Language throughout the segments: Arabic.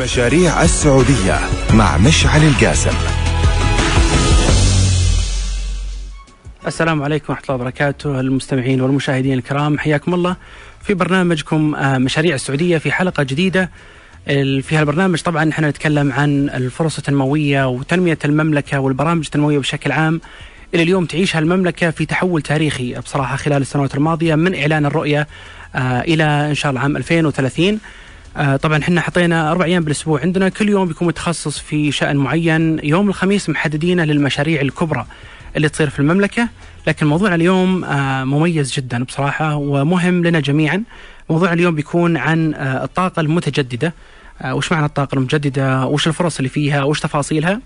مشاريع السعودية مع مشعل القاسم. السلام عليكم ورحمة الله وبركاته المستمعين والمشاهدين الكرام. حياكم الله. في برنامجكم آه، مشاريع السعودية في حلقة جديدة. في هالبرنامج طبعا نحن نتكلم عن الفرص التنموية وتنمية المملكة والبرامج التنموية بشكل عام. إلى اليوم تعيشها المملكة في تحول تاريخي بصراحة خلال السنوات الماضية من إعلان الرؤية آه، إلى إن شاء الله عام 2030 آه، طبعا إحنا حطينا أربع أيام بالأسبوع. عندنا كل يوم بيكون متخصص في شأن معين. يوم الخميس محددينه للمشاريع الكبرى اللي تصير في المملكة. لكن موضوعنا اليوم آه، مميز جدا بصراحة ومهم لنا جميعا. موضوع اليوم بيكون عن آه، الطاقة المتجددة. آه، وش معنى الطاقة المتجددة؟ وش الفرص اللي فيها؟ وش تفاصيلها؟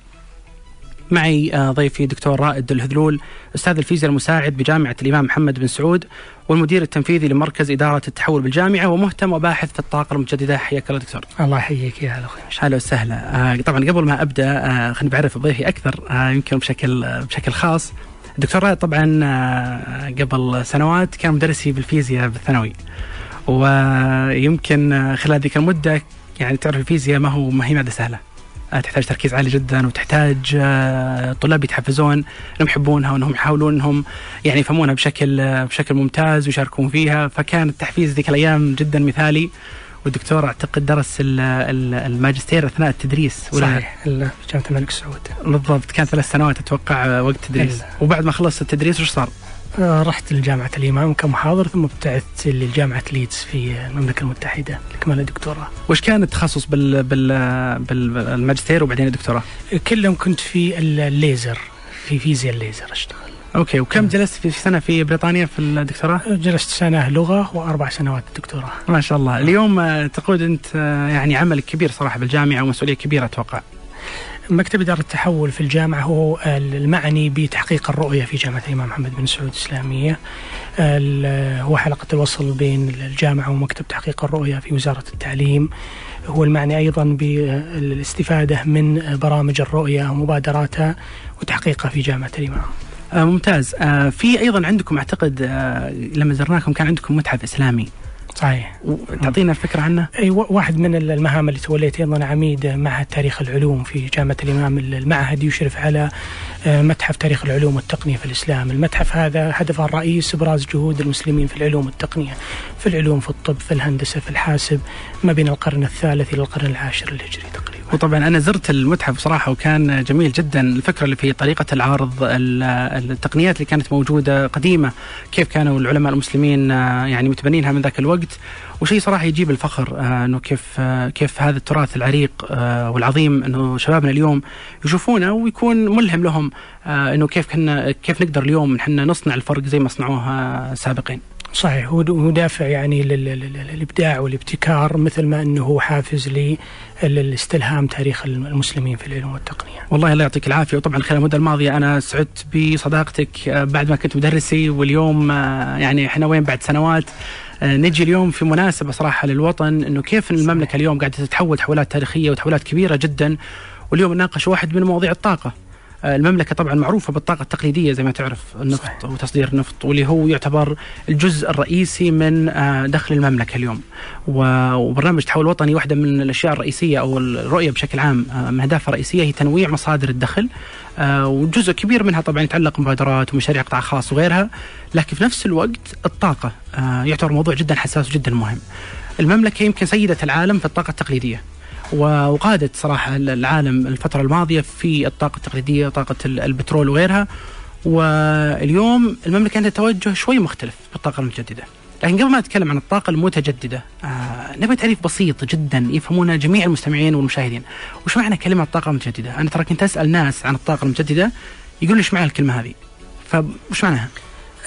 معي آه، ضيفي دكتور رائد الهذلول أستاذ الفيزياء المساعد بجامعة الإمام محمد بن سعود والمدير التنفيذي لمركز إدارة التحول بالجامعة ومهتم وباحث في الطاقة المتجددة. حياك الله دكتور. الله يحييك يا هلا أخوي مشعل. أهلا وسهلا. آه، طبعا قبل ما أبدأ آه، خليني بعرف ضيفي أكثر يمكن بشكل بشكل خاص. الدكتور رائد طبعا قبل سنوات كان مدرسي بالفيزياء بالثانوي ويمكن خلال ذيك المدة يعني تعرف الفيزياء ما هو ما هي مادة سهلة. تحتاج تركيز عالي جدا وتحتاج آه، طلاب يتحفزون إنهم يحبونها وإنهم يحاولون إنهم يعني يفهمونها بشكل بشكل ممتاز ويشاركون فيها. فكان التحفيز ذيك الأيام جدا مثالي. والدكتور أعتقد درس ال- ال- الماجستير أثناء التدريس. ولا صحيح جامعه الملك سعود بالضبط كان ثلاث سنوات أتوقع آه، وقت تدريس إلا. وبعد ما خلصت التدريس وش صار؟ آه، رحت لجامعة الإمام كمحاضر ثم ابتعثت لجامعة ليدز في المملكة المتحدة. لكمال الدكتوراه وش كان التخصص بال بال بالماجستير وبعدين الدكتوراه؟ كلهم كنت في الليزر في فيزياء الليزر أشتغل. okay وكم جلست في سنة في بريطانيا في الدكتوراه؟ جلست سنة لغة وأربع سنوات دكتوراه ما شاء الله. اليوم آه، تقود أنت آه، يعني عمل كبير صراحة بالجامعة ومسؤولية كبيرة أتوقع. مكتب إدارة التحول في الجامعة هو المعني بتحقيق الرؤية في جامعة الإمام محمد بن سعود الإسلامية. ال- هو حلقة الوصل بين الجامعة ومكتب تحقيق الرؤية في وزارة التعليم. هو المعني أيضا بالاستفادة من برامج الرؤية ومبادراتها وتحقيقها في جامعة الإمام. آه ممتاز. آه في أيضا عندكم أعتقد آه لما زرناكم كان عندكم متحف إسلامي. صحيح. تعطينا فكره عنه؟ أي و- واحد من المهام اللي توليت أيضا عميد معهد تاريخ العلوم في جامعة الإمام المعهد يشرف على آه، متحف تاريخ العلوم والتقنية في الإسلام. المتحف هذا هدفه الرئيس إبراز جهود المسلمين في العلوم والتقنية في العلوم في الطب في الهندسة في الحاسب ما بين القرن الثالث إلى القرن العاشر الهجري تقريبا. وطبعا أنا زرت المتحف صراحة وكان جميل جدا الفكرة اللي في طريقة العرض ال- التقنيات اللي كانت موجودة قديمة كيف كانوا العلماء المسلمين آه، يعني متبنينها من ذاك الوقت وشيء صراحة يجيب الفخر آه، إنه كيف آه، كيف هذا التراث العريق والعظيم إنه شبابنا اليوم يشوفونه ويكون ملهم لهم إنه كيف كنا كيف نقدر اليوم إحنا نصنع الفرق زي ما صنعوه سابقين. صحيح هو دافع يعني لل- لل- للإبداع والابتكار مثل ما إنه هو حافز للاستلهام تاريخ المسلمين في العلوم والتقنية. والله الله يعطيك العافية وطبعا خلال المدة الماضية أنا سعدت بصداقتك آه، بعد ما كنت مدرسي واليوم آه، يعني إحنا وين بعد سنوات آه، نجي اليوم في مناسبة صراحة للوطن إنه كيف المملكة اليوم قاعدة تتحول تحولات تاريخية وتحولات كبيرة جدا واليوم نناقش واحد من مواضيع الطاقة. آه، المملكة طبعا معروفة بالطاقة التقليدية زي ما تعرف النفط صحيح. وتصدير النفط واللي هو يعتبر الجزء الرئيسي من آه، دخل المملكة اليوم. وبرنامج تحول وطني واحدة من الأشياء الرئيسية أو الرؤية بشكل عام آه، من أهدافها الرئيسية هي تنويع مصادر الدخل وجزء كبير منها طبعا يتعلق بمبادرات ومشاريع قطاع خاص وغيرها لكن في نفس الوقت الطاقة آه، يعتبر موضوع جدا حساس وجدا مهم. المملكة يمكن سيدة العالم في الطاقة التقليدية. و- وقادت صراحة العالم الفترة الماضية في الطاقة التقليدية طاقة ال- البترول وغيرها. واليوم المملكة عندها توجه شوي مختلف بالطاقة المتجددة. لكن قبل ما نتكلم عن الطاقة المتجددة آه نبي تعريف بسيط جدا يفهمونه جميع المستمعين والمشاهدين. وش معنى كلمة طاقة متجددة أنا ترى كنت أسأل ناس عن الطاقة المتجددة يقول لي إيش معنى الكلمة هذه؟ فوش معناها؟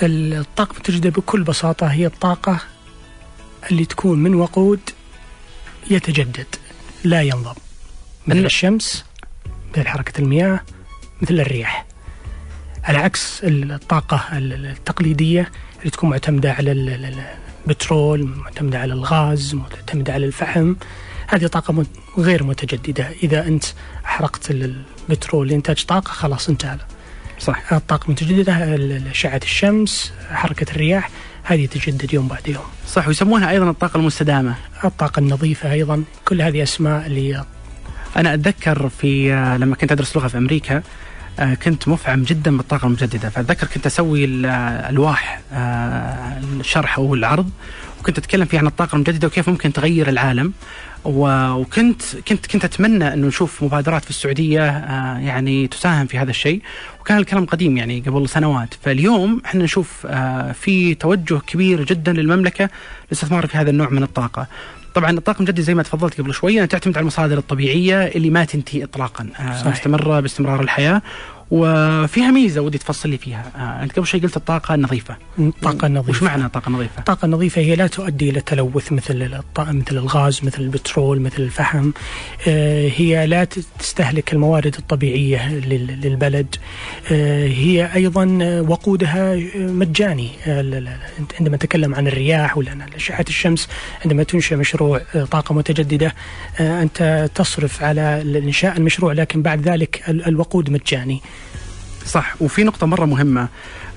الطاقة المتجددة بكل بساطة هي الطاقة اللي تكون من وقود يتجدد. لا ينضب مثل ال- الشمس مثل حركة المياه مثل الرياح. على عكس الطاقة التقليدية اللي تكون معتمدة على ال- ال- البترول معتمدة على الغاز معتمدة على الفحم هذه طاقة غير متجددة. إذا أنت أحرقت ال- البترول لإنتاج طاقة خلاص انتهى. صح. الطاقة المتجددة ال- أشعة الشمس حركة الرياح. هذه تجدد يوم بعد يوم. صح ويسمونها أيضا الطاقة المستدامة. الطاقة النظيفة أيضا. كل هذه أسماء اللي أنا أتذكر في آه، لما كنت أدرس لغة في أمريكا آه، كنت مفعم جدا بالطاقة المجددة. فأتذكر كنت أسوي آه، الشرح أو العرض وكنت أتكلم فيها عن الطاقة المجددة وكيف ممكن تغير العالم. وكنت كنت كنت أتمنى أنه نشوف مبادرات في السعودية آه، يعني تساهم في هذا الشيء. وكان الكلام قديم يعني قبل سنوات. فاليوم إحنا نشوف في توجه كبير جدا للمملكة للاستثمار في هذا النوع من الطاقة. طبعا الطاقه المجدده زي ما تفضلت قبل شوية تعتمد على المصادر الطبيعية اللي ما تنتهي اطلاقا صحيح. مستمرة باستمرار الحياة. وفيها ميزة ودي تفصل لي فيها. آه، أنت قبل شوي قلت الطاقة النظيفه الطاقه النظيفه وش معنى الطاقه النظيفه الطاقه النظيفه هي لا تؤدي إلى تلوث مثل مثل الغاز مثل البترول مثل الفحم. آه، هي لا تستهلك الموارد الطبيعية للبلد. آه، هي أيضا وقودها مجاني. عندما نتكلم عن الرياح ولا أشعة الشمس عندما تنشئ مشروع طاقة متجددة أنت تصرف على إنشاء المشروع لكن بعد ذلك الوقود مجاني. صح. وفي نقطة مرة مهمة.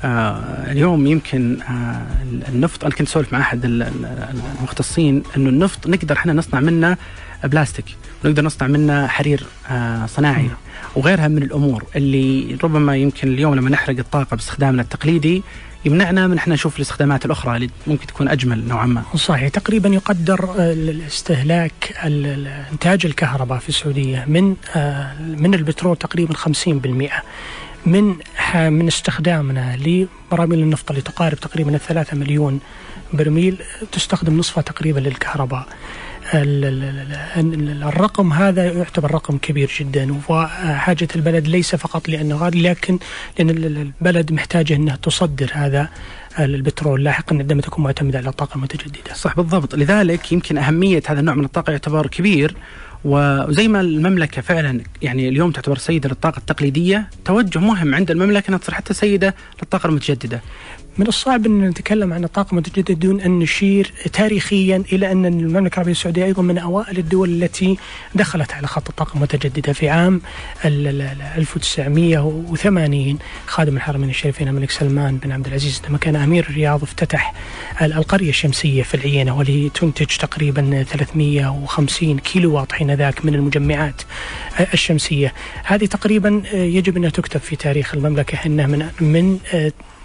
آه اليوم يمكن آه النفط أنا كنت أسولف مع أحد المختصين أنه النفط نقدر إحنا نصنع منه بلاستيك ونقدر نصنع منه حرير آه صناعي وغيرها من الأمور اللي ربما يمكن اليوم لما نحرق الطاقة باستخدامنا التقليدي يمنعنا من إحنا نشوف الاستخدامات الأخرى اللي ممكن تكون أجمل نوعا ما. صحيح. تقريبا يقدر الاستهلاك إنتاج الكهرباء في السعودية من آه، من البترول تقريبا 50% من من استخدامنا لبراميل النفط اللي تقارب تقريبا الثلاثة مليون برميل تستخدم نصفها تقريبا للكهرباء. الرقم هذا يعتبر رقم كبير جدا وحاجة البلد ليس فقط لأنه غالي لكن لأن البلد محتاجة أنها تصدر هذا البترول. لاحقا عندما تكون معتمدة على الطاقة المتجددة. صح بالضبط. لذلك يمكن أهمية هذا النوع من الطاقة يعتبر كبير. وزي ما المملكة فعلا يعني اليوم تعتبر سيدة للطاقة التقليدية توجه مهم عند المملكة إنها تصير حتى سيدة للطاقة المتجددة. من الصعب أن نتكلم عن الطاقه المتجدده دون أن نشير تاريخيا إلى أن المملكة العربية السعودية أيضا من أوائل الدول التي دخلت على خط الطاقه المتجددة في عام 1980 خادم الحرمين الشريفين الملك سلمان بن عبد العزيز عندما كان أمير الرياض افتتح القرية الشمسية في العينة والتي تنتج تقريبا 350 كيلو واط حينذاك من المجمعات الشمسية. هذه تقريبا يجب أنها تكتب في تاريخ المملكة أنها من من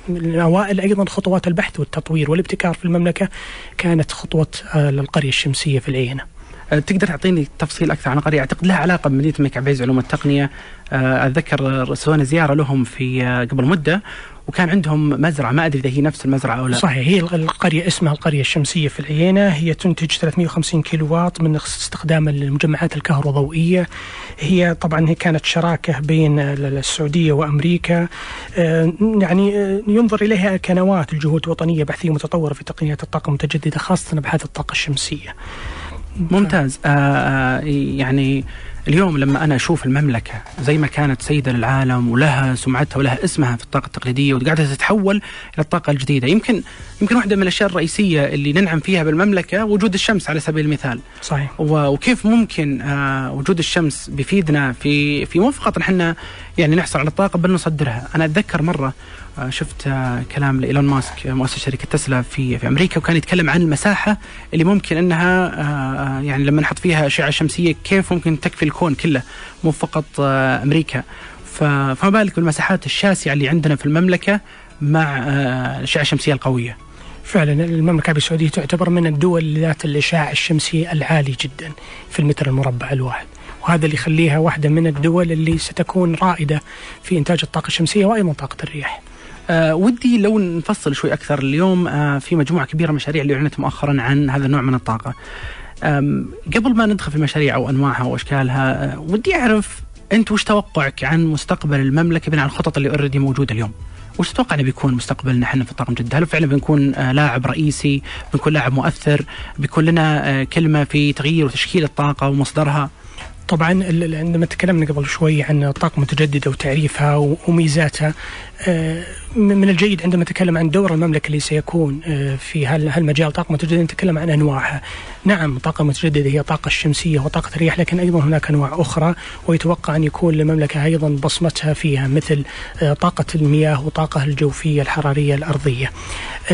من اوائل أيضا خطوات البحث والتطوير والابتكار في المملكة كانت خطوة آه، القريه الشمسية في العينة. أه، تقدر تعطيني تفصيل أكثر عن القرية؟ أعتقد لها علاقة بمدينة الملك عبد علوم التقنية. أه، اتذكر سوينا زيارة لهم في قبل مدة. وكان عندهم مزرعة ما أدري إذا هي نفس المزرعة أو لا. صحيح هي القريه اسمها القرية الشمسية في العيينه هي تنتج 350 كيلو واط من استخدام المجمعات الكهروضوئية. هي طبعا هي كانت شراكة بين السعودية وأمريكا. آه، يعني آه، ينظر إليها كنواه الجهود الوطنية بحثية متطورة في تقنيات الطاقة المتجددة خاصة ابحاث الطاقة الشمسية. ممتاز. آه يعني اليوم لما أنا أشوف المملكة زي ما كانت سيدة للعالم ولها سمعتها ولها اسمها في الطاقة التقليدية وقاعدة تتحول إلى الطاقة الجديدة، يمكن يمكن واحدة من الأشياء الرئيسية اللي ننعم فيها بالمملكة وجود الشمس على سبيل المثال. صحيح. وكيف ممكن آه وجود الشمس بيفيدنا في في مو فقط إحنا يعني نحصل على الطاقه بل نصدرها، أنا أتذكر مرة آه، شفت آه، كلام لإيلون ماسك مؤسس شركة تسلا في في أمريكا وكان يتكلم عن المساحة اللي ممكن إنها آه، يعني لما نحط فيها أشعة شمسية كيف ممكن تكفي الكون كله مو فقط أمريكا فما بالك بالمساحات الشاسعة اللي عندنا في المملكة مع الأشعة الشمسية القوية. فعلا المملكة العربيه السعودية تعتبر من الدول ذات الاشعاع الشمسي العالي جدا في المتر المربع الواحد. وهذا اللي يخليها واحدة من الدول اللي ستكون رائدة في إنتاج الطاقة الشمسية وأيضا طاقة الرياح. أه ودي لو نفصل شوي أكثر اليوم أه في مجموعة كبيرة من المشاريع اللي أعلنت مؤخرا عن هذا النوع من الطاقة. قبل ما ندخل في المشاريع أو أنواعها وأشكالها أه ودي أعرف أنت وش توقعك عن مستقبل المملكة بناء على الخطط اللي اوريدي موجودة اليوم؟ وش تتوقع إنه بيكون مستقبلنا إحنا في الطاقه المجدده؟ هل فعلا بنكون آه لاعب رئيسي؟ بنكون لاعب مؤثر؟ بيكون لنا آه كلمة في تغيير وتشكيل الطاقة ومصدرها؟ طبعا عندما تكلمنا قبل شوي عن الطاقة المتجددة وتعريفها وميزاتها من الجيد عندما نتكلم عن دور المملكة اللي سيكون آه، في هالمجال طاقة متجددة نتكلم عن أنواعها. نعم الطاقة المتجددة هي الطاقة الشمسية وطاقة الرياح لكن أيضا هناك أنواع أخرى ويتوقع أن يكون للمملكة أيضا بصمتها فيها مثل آه، طاقة المياه وطاقة الجوفية الحرارية الأرضية.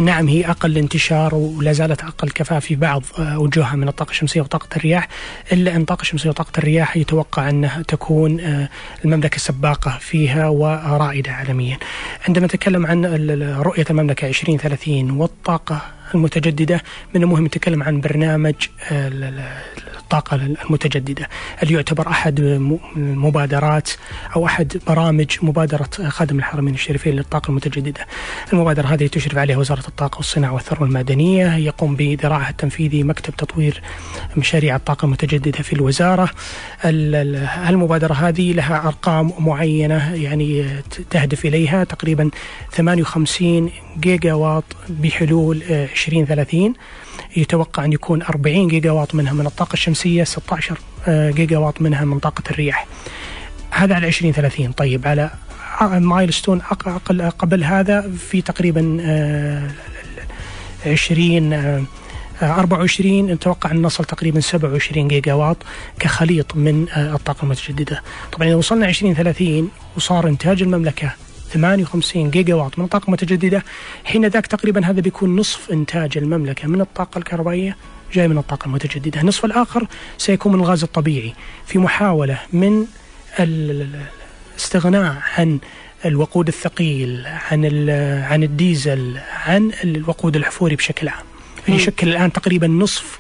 نعم هي أقل انتشار ولا زالت أقل كفاءة في بعض وجوهها من الطاقة الشمسية وطاقة الرياح إلا أن الطاقة الشمسية وطاقة الرياح يتوقع أنها تكون المملكة سباقة فيها ورائدة عالميا. عندما نتكلم عن رؤية المملكة 2030 والطاقة. المتجددة. من المهم نتكلم عن برنامج الطاقة المتجددة. اللي يعتبر أحد المبادرات أو أحد برامج مبادرة خادم الحرمين الشريفين للطاقة المتجددة؟ المبادرة هذه تشرف عليها وزارة الطاقة والصناعة والثروة المعدنية يقوم بذراعها التنفيذي مكتب تطوير مشاريع الطاقة المتجددة في الوزارة. المبادرة هذه لها أرقام معينة يعني تهدف إليها تقريبا 58 جيجا واط بحلول 2030 يتوقع أن يكون 40 جيجا واط منها من الطاقة الشمسية 16 آه، جيجا واط منها من طاقة الرياح هذا على 2030 طيب على milestone أقل قبل هذا في تقريبا 20 24 نتوقع أن نصل تقريبا 27 جيجا واط كخليط من آه، الطاقة المتجددة. طبعا إذا وصلنا 2030 وصار إنتاج المملكة 58 جيجا واط من الطاقة المتجددة. حين ذاك تقريبا هذا بيكون نصف إنتاج المملكة من الطاقة الكهربائية جاي من الطاقة المتجددة. النصف الآخر سيكون من الغاز الطبيعي. في محاولة من الاستغناء عن الوقود الثقيل عن عن الديزل عن الوقود الحفوري بشكل عام. يشكل الآن تقريبا نصف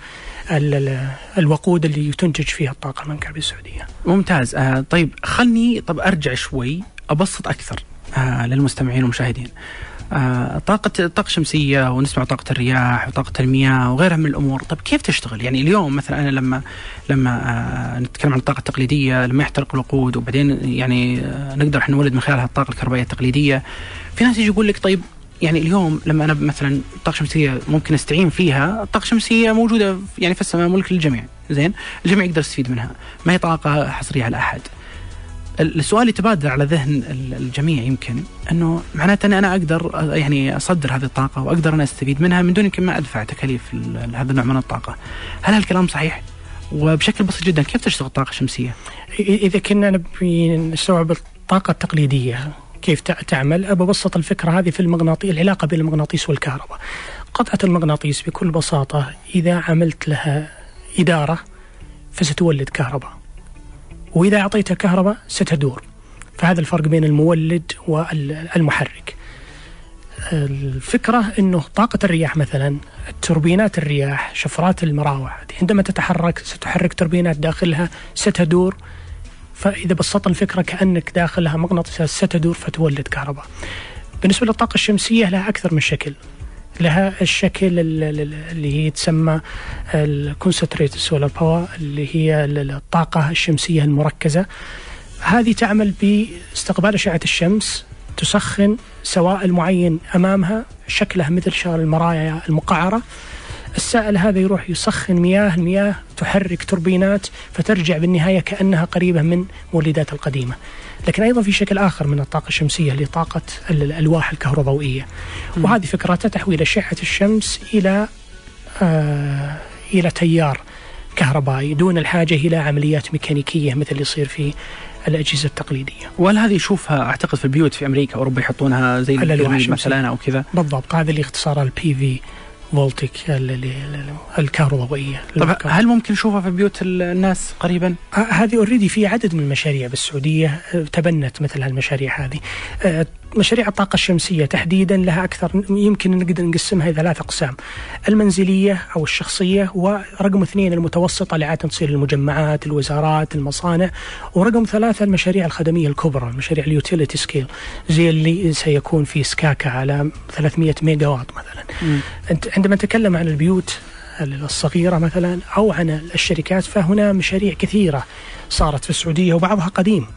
الوقود اللي تنتج فيها الطاقة المنكربية السعودية ممتاز. آه طيب خلني طب أرجع شوي أبسط أكثر. آه للمستمعين والمشاهدين. آه طاقة الطاقة الشمسية ونسمع طاقة الرياح وطاقة المياه وغيرها من الأمور. طيب كيف تشتغل؟ يعني اليوم مثلا أنا لما لما آه نتكلم عن الطاقة التقليدية لما يحترق الوقود وبعدين يعني آه نقدر إحنا نولد من خلالها الطاقة الكهربائية التقليدية. في ناس يجي يقول لك طيب يعني اليوم لما أنا مثلا الطاقه الشمسيه ممكن أستعين فيها، الطاقة الشمسية موجودة يعني في السماء ملك للجميع، زين؟ الجميع يقدر يستفيد منها، ما هي طاقة حصرية على أحد. السؤال اللي يتبادر على ذهن الجميع يمكن إنه معناته إني أنا أقدر يعني أصدر هذه الطاقة وأقدر أنا أستفيد منها من دون يمكن ما أدفع تكاليف هذا النوع من الطاقة. هل هالكلام صحيح؟ وبشكل بسيط جدا كيف تشتغل الطاقه الشمسيه؟ إذا كنا نبي نستوعب الطاقه التقليدية كيف تعمل ببسط الفكرة هذه في المغناطيس العلاقة بين المغناطيس والكهرباء. قطعة المغناطيس بكل بساطة إذا عملت لها إدارة فستولد كهرباء. وإذا أعطيتها كهرباء ستدور. فهذا الفرق بين المولد والمحرك. الفكرة أنه طاقة الرياح مثلا توربينات الرياح شفرات المراوح عندما تتحرك ستحرك توربينات داخلها ستدور. فإذا بسطنا الفكرة كأنك داخلها مغناطيس ستدور فتولد كهرباء. بالنسبة للطاقة الشمسية لها أكثر من شكل. لها الشكل اللي هي تسمى ال concentrated solar power اللي هي الطاقة الشمسية المركزة. هذه تعمل باستقبال أشعة الشمس تسخن سوائل معين أمامها شكلها مثل شكل المرايا المقعرة. السائل هذا يروح يسخن مياه المياه تحرك توربينات فترجع بالنهاية كأنها قريبة من مولدات القديمة. لكن أيضا في شكل آخر من الطاقة الشمسية اللي طاقة الألواح الكهروضوئية وهذه فكرتها تحويل أشعة الشمس إلى آه إلى تيار كهربائي دون الحاجة إلى عمليات ميكانيكية مثل اللي يصير في الأجهزة التقليدية. وهل هذه يشوفها أعتقد في البيوت في أمريكا أوروبا يحطونها زي الألواح مثلا. أو كذا؟ بالضبط هذا اللي اختصارها ال PV voltaic الكهربائية طب هل ممكن نشوفها في بيوت الناس قريبا؟ هذه already في عدد من المشاريع بالسعودية آه، تبنت مثل هالمشاريع هذه آه، مشاريع الطاقة الشمسية تحديدا لها أكثر يمكن نقدر نقسمها إلى ثلاث أقسام المنزلية أو الشخصية ورقم اثنين المتوسطة اللي عادة تصير المجمعات الوزارات المصانع ورقم ثلاثة المشاريع الخدمية الكبرى مشاريع ال utility scale زي اللي سيكون في سكاكا على 300 ميجا وات مثلا. أنت عندما نتكلم عن البيوت الصغيرة مثلا أو عن الشركات فهنا مشاريع كثيرة صارت في السعودية وبعضها قديم.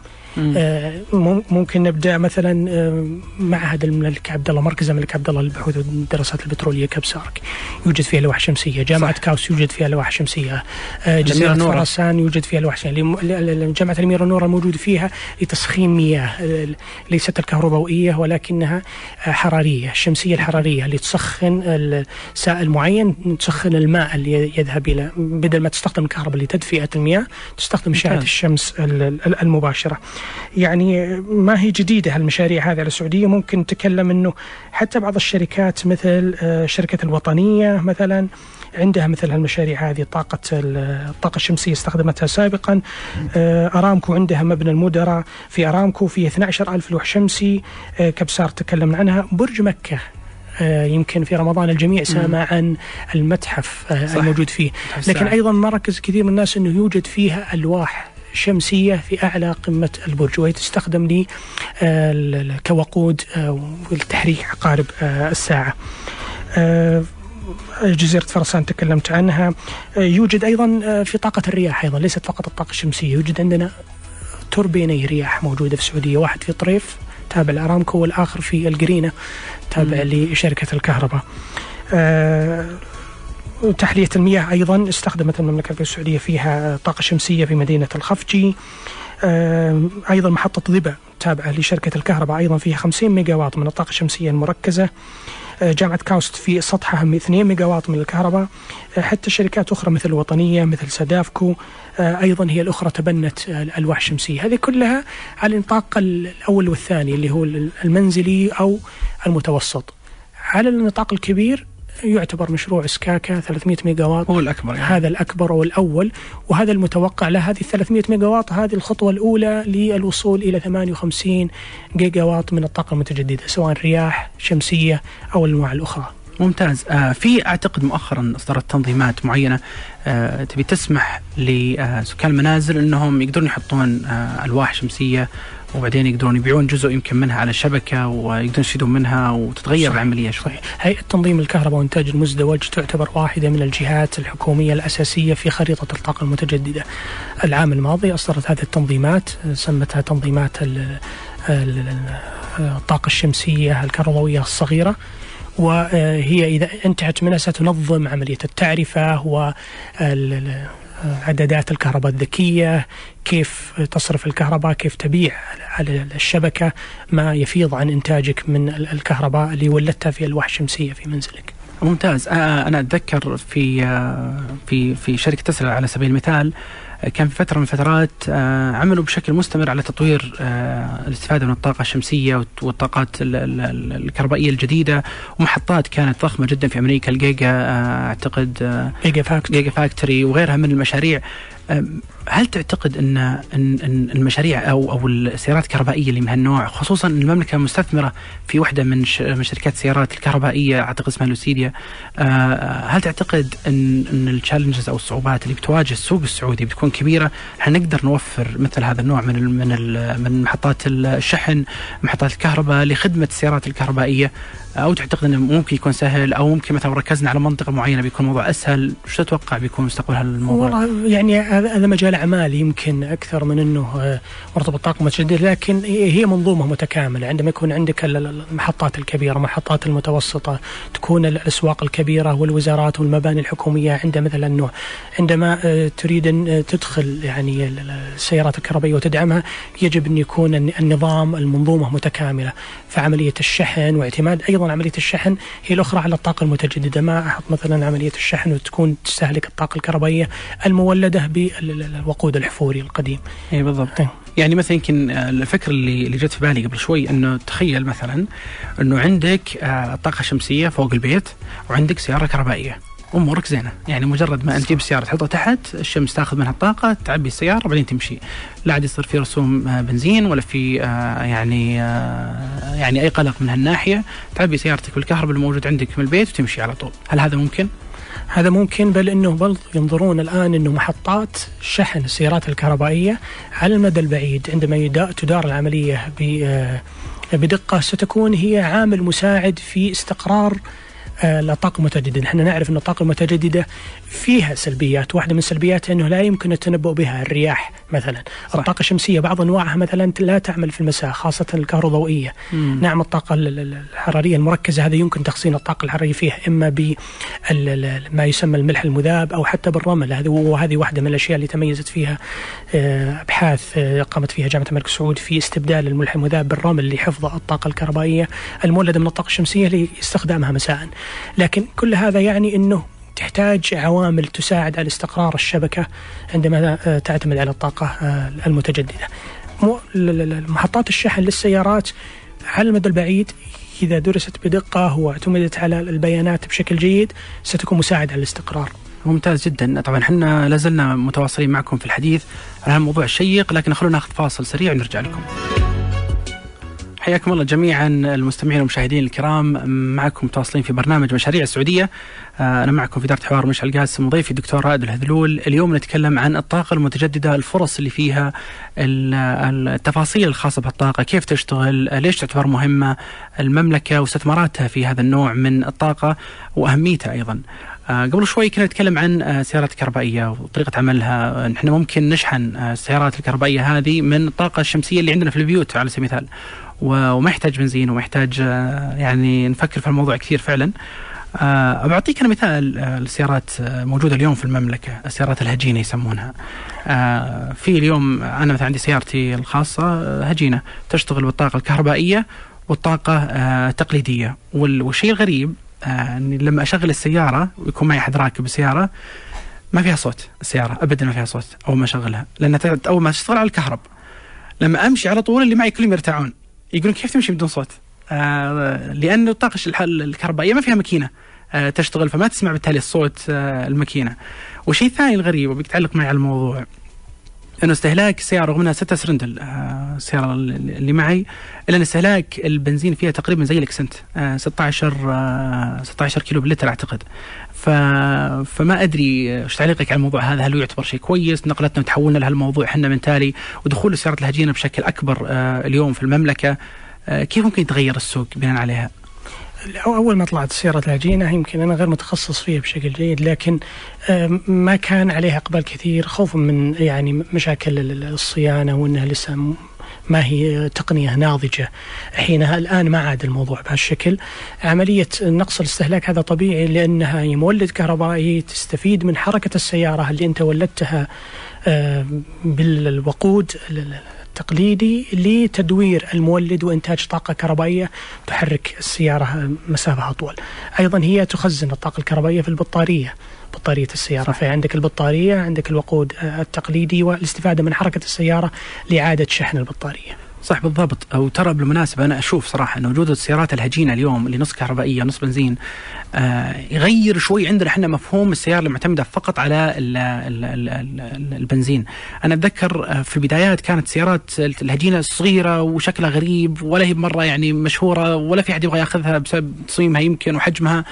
ممكن نبدأ مثلا آه، معهد الملك عبد الله مركز الملك عبد الله للبحوث والدراسات البترولية كبسارك يوجد فيها لوح شمسية، جامعة صح. كاوست يوجد فيها لوح شمسية، آه، جزيرة فرسان يوجد فيها لوح شمسية، جامعة الاميره نوره الموجود فيها لتسخين مياه. ليست الكهربائيه ولكنها حرارية، الشمسيه الحرارية اللي تسخن سائل معين تسخن الماء اللي يذهب إلى بدل ما تستخدم الكهرباء لتدفئة المياه تستخدم اشعه الشمس المباشرة. يعني ما هي جديدة هالمشاريع هذه على السعودية؟ ممكن نتكلم إنه حتى بعض الشركات مثل آه، شركة الوطنية مثلا عندها مثل هالمشاريع هذه طاقة الطاقة الشمسية استخدمتها سابقا. آه، أرامكو عندها مبنى المدراء في أرامكو في 12 ألف لوح شمسي آه، كبسار تكلمنا عنها. برج مكة يمكن في رمضان الجميع سامع عن المتحف صح. الموجود فيه. لكن أيضا ما ركز كثير من الناس أنه يوجد فيها ألواح. شمسية في أعلى قمة البرج وهي تستخدم لي آه، كوقود لتحريك آه، عقارب آه، الساعة. جزيرة فرسان تكلمت عنها. يوجد أيضا في طاقة الرياح أيضا ليست فقط الطاقة الشمسية يوجد عندنا توربيني رياح موجودة في السعودية واحد في طريف تابع لأرامكو والآخر في القرينة تابع لشركة الكهرباء. تحلية المياه أيضا استخدمت المملكة السعودية فيها طاقة شمسية في مدينة الخفجي. أيضا محطة ضبا تابعة لشركة الكهرباء أيضا فيها 50 ميجا واط من الطاقة الشمسية المركزة. آه، جامعة كاوست في سطحها 2 ميجا واط من الكهرباء. آه، حتى شركات أخرى مثل الوطنية مثل سدافكو آه، أيضا هي الأخرى تبنت الألواح الشمسية. هذه كلها على النطاق الأول والثاني اللي هو المنزلي أو المتوسط. على النطاق الكبير يعتبر مشروع سكاكا 300 ميجا واط هو الأكبر يعني. هذا الأكبر والأول. وهذا المتوقع له هذه 300 ميجا واط هذه الخطوة الأولى للوصول إلى 58 جيجا واط من الطاقة المتجددة سواء رياح شمسية أو الأنواع الأخرى. ممتاز آه في أعتقد مؤخرا اصدرت تنظيمات معينة آه تبي تسمح لسكان المنازل إنهم يقدرون يحطون آه ألواح شمسية وبعدين يقدرون يبيعون جزء يمكن منها على الشبكه ويقدرون يشيدون منها وتتغير صحيح. العملية شوي. صحيح. هيئة تنظيم الكهرباء وإنتاج المزدوج تعتبر واحدة من الجهات الحكومية الأساسية في خريطة الطاقة المتجددة. العام الماضي أصدرت هذه التنظيمات سمتها تنظيمات الطاقة الشمسية الكهربائية الصغيرة. وهي إذا انتهت منها ستنظم عملية التعرفة عدادات الكهرباء الذكية كيف تصرف الكهرباء كيف تبيع على الشبكة ما يفيض عن إنتاجك من الكهرباء اللي ولدتها في ألواح شمسية في منزلك. ممتاز. أنا أتذكر في في في شركة تسلا على سبيل المثال كان في فترة من الفترات آه، عملوا بشكل مستمر على تطوير آه، الاستفادة من الطاقة الشمسية والطاقات الكهربائية الجديدة ومحطات كانت ضخمة جدا في أمريكا الجيجا آه، أعتقد giga factory. giga factory وغيرها من المشاريع. هل تعتقد ان ان المشاريع أو أو السيارات الكهربائية اللي من هالنوع خصوصا إن المملكة مستثمرة في واحدة من من شركات السيارات الكهربائية أعتقد اسمها لوسيديا آه، هل تعتقد ان أن التشالنجز أو الصعوبات اللي بتواجه السوق السعودي بتكون كبيرة؟ نقدر نوفر مثل هذا النوع من من من محطات الشحن محطات الكهرباء لخدمة السيارات الكهربائية؟ أو تعتقد أنه ممكن يكون سهل أو ممكن مثلا ركزنا على منطقة معينة بيكون الموضوع أسهل، شو تتوقع بيكون مستقبل هالموضوع؟ والله يعني هذا مجال اعمال يمكن أكثر من إنه آه، مرتبط طاقه متجدده لكن هي منظومة متكاملة. عندما يكون عندك المحطات الكبيرة، المحطات المتوسطة، تكون الأسواق الكبيرة والوزارات والمباني الحكومية عندها مثلا إنه عندما آه، تريد أن تدخل يعني السيارات الكهربائية وتدعمها يجب أن يكون النظام المنظومة متكاملة، فعملية الشحن واعتماد أيضا أيضا عملية الشحن هي الأخرى على الطاقة المتجددة ما أحط مثلا عملية الشحن وتكون تستهلك الطاقة الكهربائية المولدة بالوقود الحفوري القديم. اي بالضبط. إيه. يعني مثلا يمكن الفكرة اللي اللي جت في بالي قبل شوي إنه تخيل مثلا إنه عندك آه، طاقة شمسية فوق البيت وعندك سيارة كهربائية. أمورك زينة. يعني مجرد ما أنت تجيب السيارة تحطها تحت الشمس تاخذ منها الطاقة تعبي السيارة بعدين تمشي. لا عاد يصير في رسوم آه، بنزين ولا في آه، يعني آه، يعني أي قلق من هالناحية. تعبي سيارتك بالكهرباء الموجود عندك من البيت وتمشي على طول. هل هذا ممكن؟ هذا ممكن بل إنه بل ينظرون الآن إنه محطات شحن السيارات الكهربائية على المدى البعيد. عندما تدار العملية بدقة ستكون هي عامل مساعد في استقرار آه، الطاقة المتجددة نحن نعرف أن الطاقة المتجددة فيها سلبيات. واحدة من سلبياتها أنه لا يمكن التنبؤ بها الرياح مثلا. صح. الطاقة الشمسية بعض أنواعها مثلا لا تعمل في المساء خاصة الكهروضوئية. مم. نعم الطاقة الحرارية المركزة هذا يمكن تخزين الطاقة الحرارية فيها إما ب ما يسمى الملح المذاب أو حتى بالرمل هذه وهذه واحدة من الأشياء اللي تميزت فيها آه، أبحاث آه، قامت فيها جامعة الملك سعود في استبدال الملح المذاب بالرمل لحفظ الطاقة الكهربائية المولدة من الطاقة الشمسية لاستخدامها مساء. لكن كل هذا يعني أنه تحتاج عوامل تساعد على استقرار الشبكة عندما آه، تعتمد على الطاقة آه، المتجددة. محطات الشحن للسيارات على المدى البعيد إذا درست بدقة واعتمدت على البيانات بشكل جيد ستكون مساعدة على الاستقرار ممتاز جدا. طبعا إحنا لازلنا متواصلين معكم في الحديث. عن الموضوع الشيق لكن خلونا ناخذ فاصل سريع ونرجع لكم. حياكم الله جميعا المستمعين والمشاهدين الكرام. معكم متواصلين في برنامج مشاريع السعودية. آه، أنا معكم في دار حوار مشعل قاسم وضيفي الدكتور رائد الهذلول. اليوم نتكلم عن الطاقة المتجددة الفرص اللي فيها التفاصيل الخاصة بالطاقة كيف تشتغل ليش تعتبر مهمة المملكة واستثماراتها في هذا النوع من الطاقة وأهميتها أيضا. آه، قبل شوي كنا نتكلم عن آه، سيارات كهربائية وطريقة عملها. نحن ممكن نشحن السيارات الكهربائية هذه من الطاقة الشمسية اللي عندنا في البيوت على سبيل المثال. وما يحتاج بنزين وما يحتاج آه، يعني نفكر في الموضوع كثير فعلا. أه بعطيك أنا مثال آه، السيارات آه، موجودة اليوم في المملكة السيارات الهجينة يسمونها. في اليوم أنا مثلا عندي سيارتي الخاصة هجينة تشتغل بالطاقة الكهربائية والطاقة التقليدية. والشيء الغريب إني لما أشغل السيارة ويكون معي أحد راكب السيارة ما فيها صوت السيارة ابدا ما فيها صوت أول ما أشغلها. لأنها أول ما تشتغل على الكهرب لما أمشي على طول اللي معي كلهم يرتعون يقولون كيف تمشي بدون صوت؟ آه لأن الطاقه الكهربائية ما فيها ماكينة آه تشتغل فما تسمع بالتالي الصوت آه الماكينة. والشيء الثاني الغريب وبيك تعلق معي على الموضوع إنه استهلاك السياره رغم إنها 6 سرندل السياره اللي معي إلا إن استهلاك البنزين فيها تقريبا زي الإكسنت آه 16 آه 16 كيلو باللتر أعتقد ف... فما أدري إيش تعليقك على الموضوع هذا. هل هو يعتبر شيء كويس؟ نقلتنا وتحولنا لهالموضوع. إحنا من تالي ودخول السيارات الهجينة بشكل أكبر آه اليوم في المملكة. آه كيف ممكن يتغير السوق بناء عليها؟ أول ما طلعت السياره الهجينة يمكن أنا غير متخصص فيها بشكل جيد لكن ما كان عليها إقبال كثير خوفا من يعني مشاكل الصيانة وإنها لسه ما هي تقنية ناضجة. حينها الآن ما عاد الموضوع بهالشكل عملية نقص الاستهلاك هذا طبيعي لأنها مولد كهربائي تستفيد من حركة السيارة اللي أنت ولدتها بالوقود التقليدي لتدوير المولد وإنتاج طاقة كهربائية تحرك السيارة مسافة أطول أيضا هي تخزن الطاقة الكهربائية في البطارية. بطارية السيارة. فعندك البطارية عندك الوقود التقليدي والاستفادة من حركة السيارة لإعادة شحن البطارية. صح بالضبط. أو ترى بالمناسبة أنا أشوف صراحة إن وجود السيارات الهجينة اليوم اللي نص كهربائية نص بنزين آه يغير شوي عندنا إحنا مفهوم السيارة اللي معتمده فقط على ال ال ال ال البنزين. أنا أتذكر آه، في البدايات كانت سيارات الهجينة صغيرة وشكلها غريب ولا هي مره يعني مشهورة ولا في أحد يبغى ياخذها بسبب تصميمها يمكن وحجمها.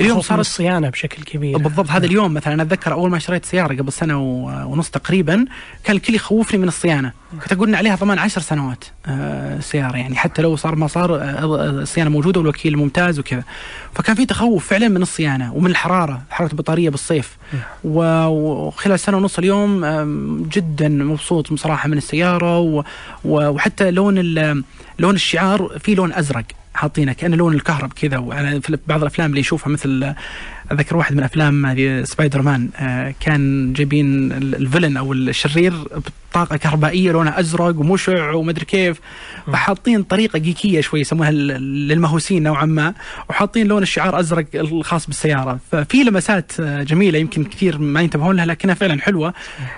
اليوم صار الصيانه بشكل كبير. بالضبط هذا اليوم مثلا. أنا أتذكر أول ما اشتريت سيارة قبل سنة ونص تقريبا كان الكل يخوفني من الصيانة. كنت أقول عليها ضمان عشر سنوات آه سيارة يعني. حتى لو صار ما صار آه الصيانة موجودة والوكيل ممتاز وكذا. فكان في تخوف فعلا من الصيانة ومن الحرارة حرارة البطارية بالصيف. وخلال سنة ونص اليوم جدا مبسوط بصراحة من السيارة. وحتى لون لون الشعار في لون أزرق. حاطينه كأنه لون الكهرب كذا في بعض الأفلام اللي يشوفها مثل أذكر واحد من أفلام سبايدر مان آه، كان جايبين الفيلن أو الشرير بطاقة كهربائية لونها أزرق ومشع ومدري كيف فحاطين طريقة جيكية شوي يسموها للمهووسين نوعا ما وحاطين لون الشعار أزرق الخاص بالسيارة. ففي لمسات آه، جميلة يمكن كثير ما ينتبهون لها لكنها فعلا حلوة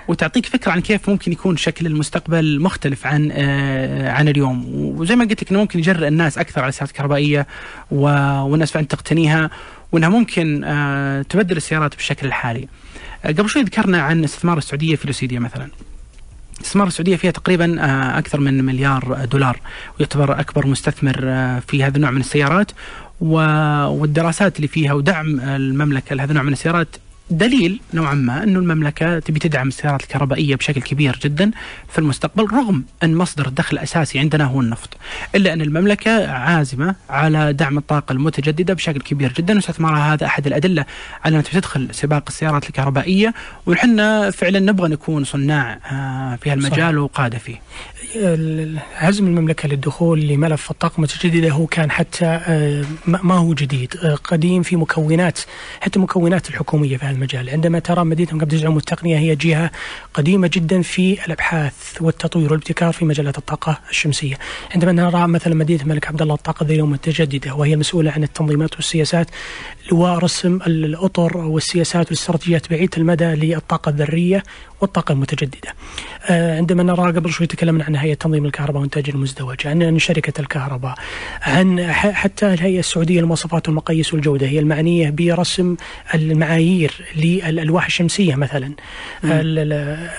وتعطيك فكرة عن كيف ممكن يكون شكل المستقبل مختلف عن آه، عن اليوم. وزي ما قلت لك إنه ممكن يجرئ الناس أكثر على السيارات الكهربائيه والناس فعلا تقتنيها. وإنها ممكن آه، تبدل السيارات بالشكل الحالي. آه، قبل شوي ذكرنا عن استثمار السعودية في لوسيديا مثلا. استثمار السعودية فيها تقريبا آه، أكثر من مليار دولار ويعتبر أكبر مستثمر في هذا النوع من السيارات والدراسات اللي فيها ودعم المملكة لهذا النوع من السيارات دليل نوعا ما أنه المملكة تبي تدعم السيارات الكهربائية بشكل كبير جدا في المستقبل رغم أن مصدر الدخل الاساسي عندنا هو النفط إلا أن المملكة عازمة على دعم الطاقة المتجددة بشكل كبير جدا واستثمارها هذا أحد الأدلة على أنها تدخل سباق السيارات الكهربائية ونحن فعلا نبغى نكون صناع آه، في هالمجال وقادة فيه. عزم المملكة للدخول لملف الطاقة المتجددة هو كان حتى آه، ما هو جديد آه، قديم في مكونات حتى مكونات الحكومية في هالمجال عندما ترى مدينة قبل تزعم التقنيه هي جهة قديمة جدا في الأبحاث والتطوير والابتكار في مجالات الطاقة الشمسية. عندما نرى مثلا مدينة الملك عبد الله الطاقة الذريه المتجدده وهي المسؤوله عن التنظيمات والسياسات ورسم الأطر والسياسات والاستراتيجيات بعيده المدى للطاقة الذرية والطاقة المتجددة. آه، عندما نرى قبل شوي تكلمنا عن هيئة تنظيم الكهرباء والإنتاج المزدوج عن شركة الكهرباء عن حتى الهيئة السعودية للمواصفات والمقاييس والجودة هي المعنية برسم المعايير للألواح الشمسية مثلا.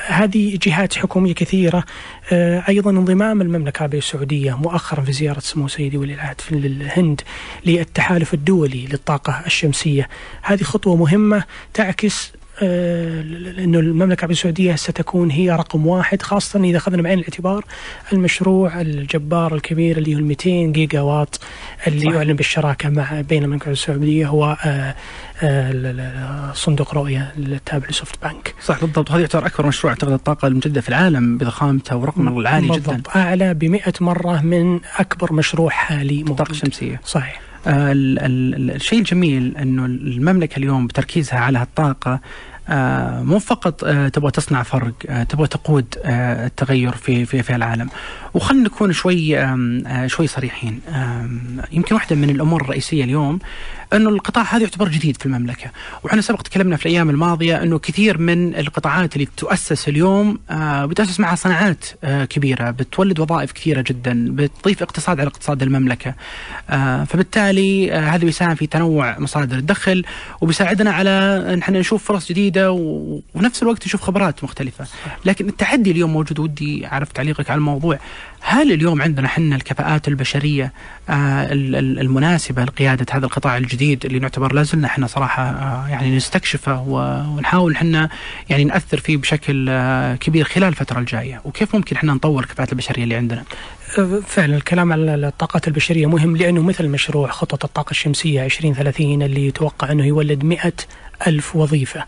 هذه جهات حكومية كثيرة آه، أيضا انضمام المملكة العربية السعودية مؤخرا في زيارة سمو سيدي ولي العهد في الهند للتحالف الدولي للطاقة الشمسية. هذه خطوة مهمة تعكس انه المملكة العربيه السعودية ستكون هي رقم واحد خاصة إذا أخذنا بعين الاعتبار المشروع الجبار الكبير اللي هو 200 جيجا واط اللي صح. يعلن بالشراكة مع بين المملكة العربيه السعودية هو آه، آه، صندوق رؤية التابع لسوفت بانك. صح بالضبط هذا يعتبر أكبر مشروع أعتقد الطاقة المجددة في العالم بضخامته ورقمه العالي جدا. بالضبط أعلى ب 100 مرة من أكبر مشروع حالي طاقة شمسية. صحيح. آه الشيء الجميل إنه المملكة اليوم بتركيزها على الطاقه آه، مو فقط آه، تبغى تصنع فرق آه، تبغى تقود التغير في في في العالم. وخلنا نكون شوي شوي صريحين. يمكن واحدة من الأمور الرئيسية اليوم إنه القطاع هذا يعتبر جديد في المملكة. وحنا سبق تكلمنا في الأيام الماضية إنه كثير من القطاعات اللي تؤسس اليوم بتاسس معها صناعات كبيرة بتولد وظائف كثيرة جدا بتضيف اقتصاد على اقتصاد المملكة. فبالتالي هذا بيساهم في تنوع مصادر الدخل وبيساعدنا على إن إحنا نشوف فرص جديدة جديدة وفي نفس الوقت نشوف خبرات مختلفة. لكن التحدي اليوم موجود ودي أعرف تعليقك على الموضوع. هل اليوم عندنا حنا الكفاءات البشرية آه المناسبة لقيادة هذا القطاع الجديد اللي نعتبر لازلنا إحنا صراحة آه يعني نستكشفه ونحاول حنا يعني نأثر فيه بشكل آه كبير خلال الفترة الجاية؟ وكيف ممكن إحنا نطور الكفاءات البشرية اللي عندنا؟ فعلا الكلام على الطاقات البشرية مهم لأنه مثل مشروع خطة الطاقة الشمسية 2030 اللي يتوقع أنه يولد 100 ألف وظيفة.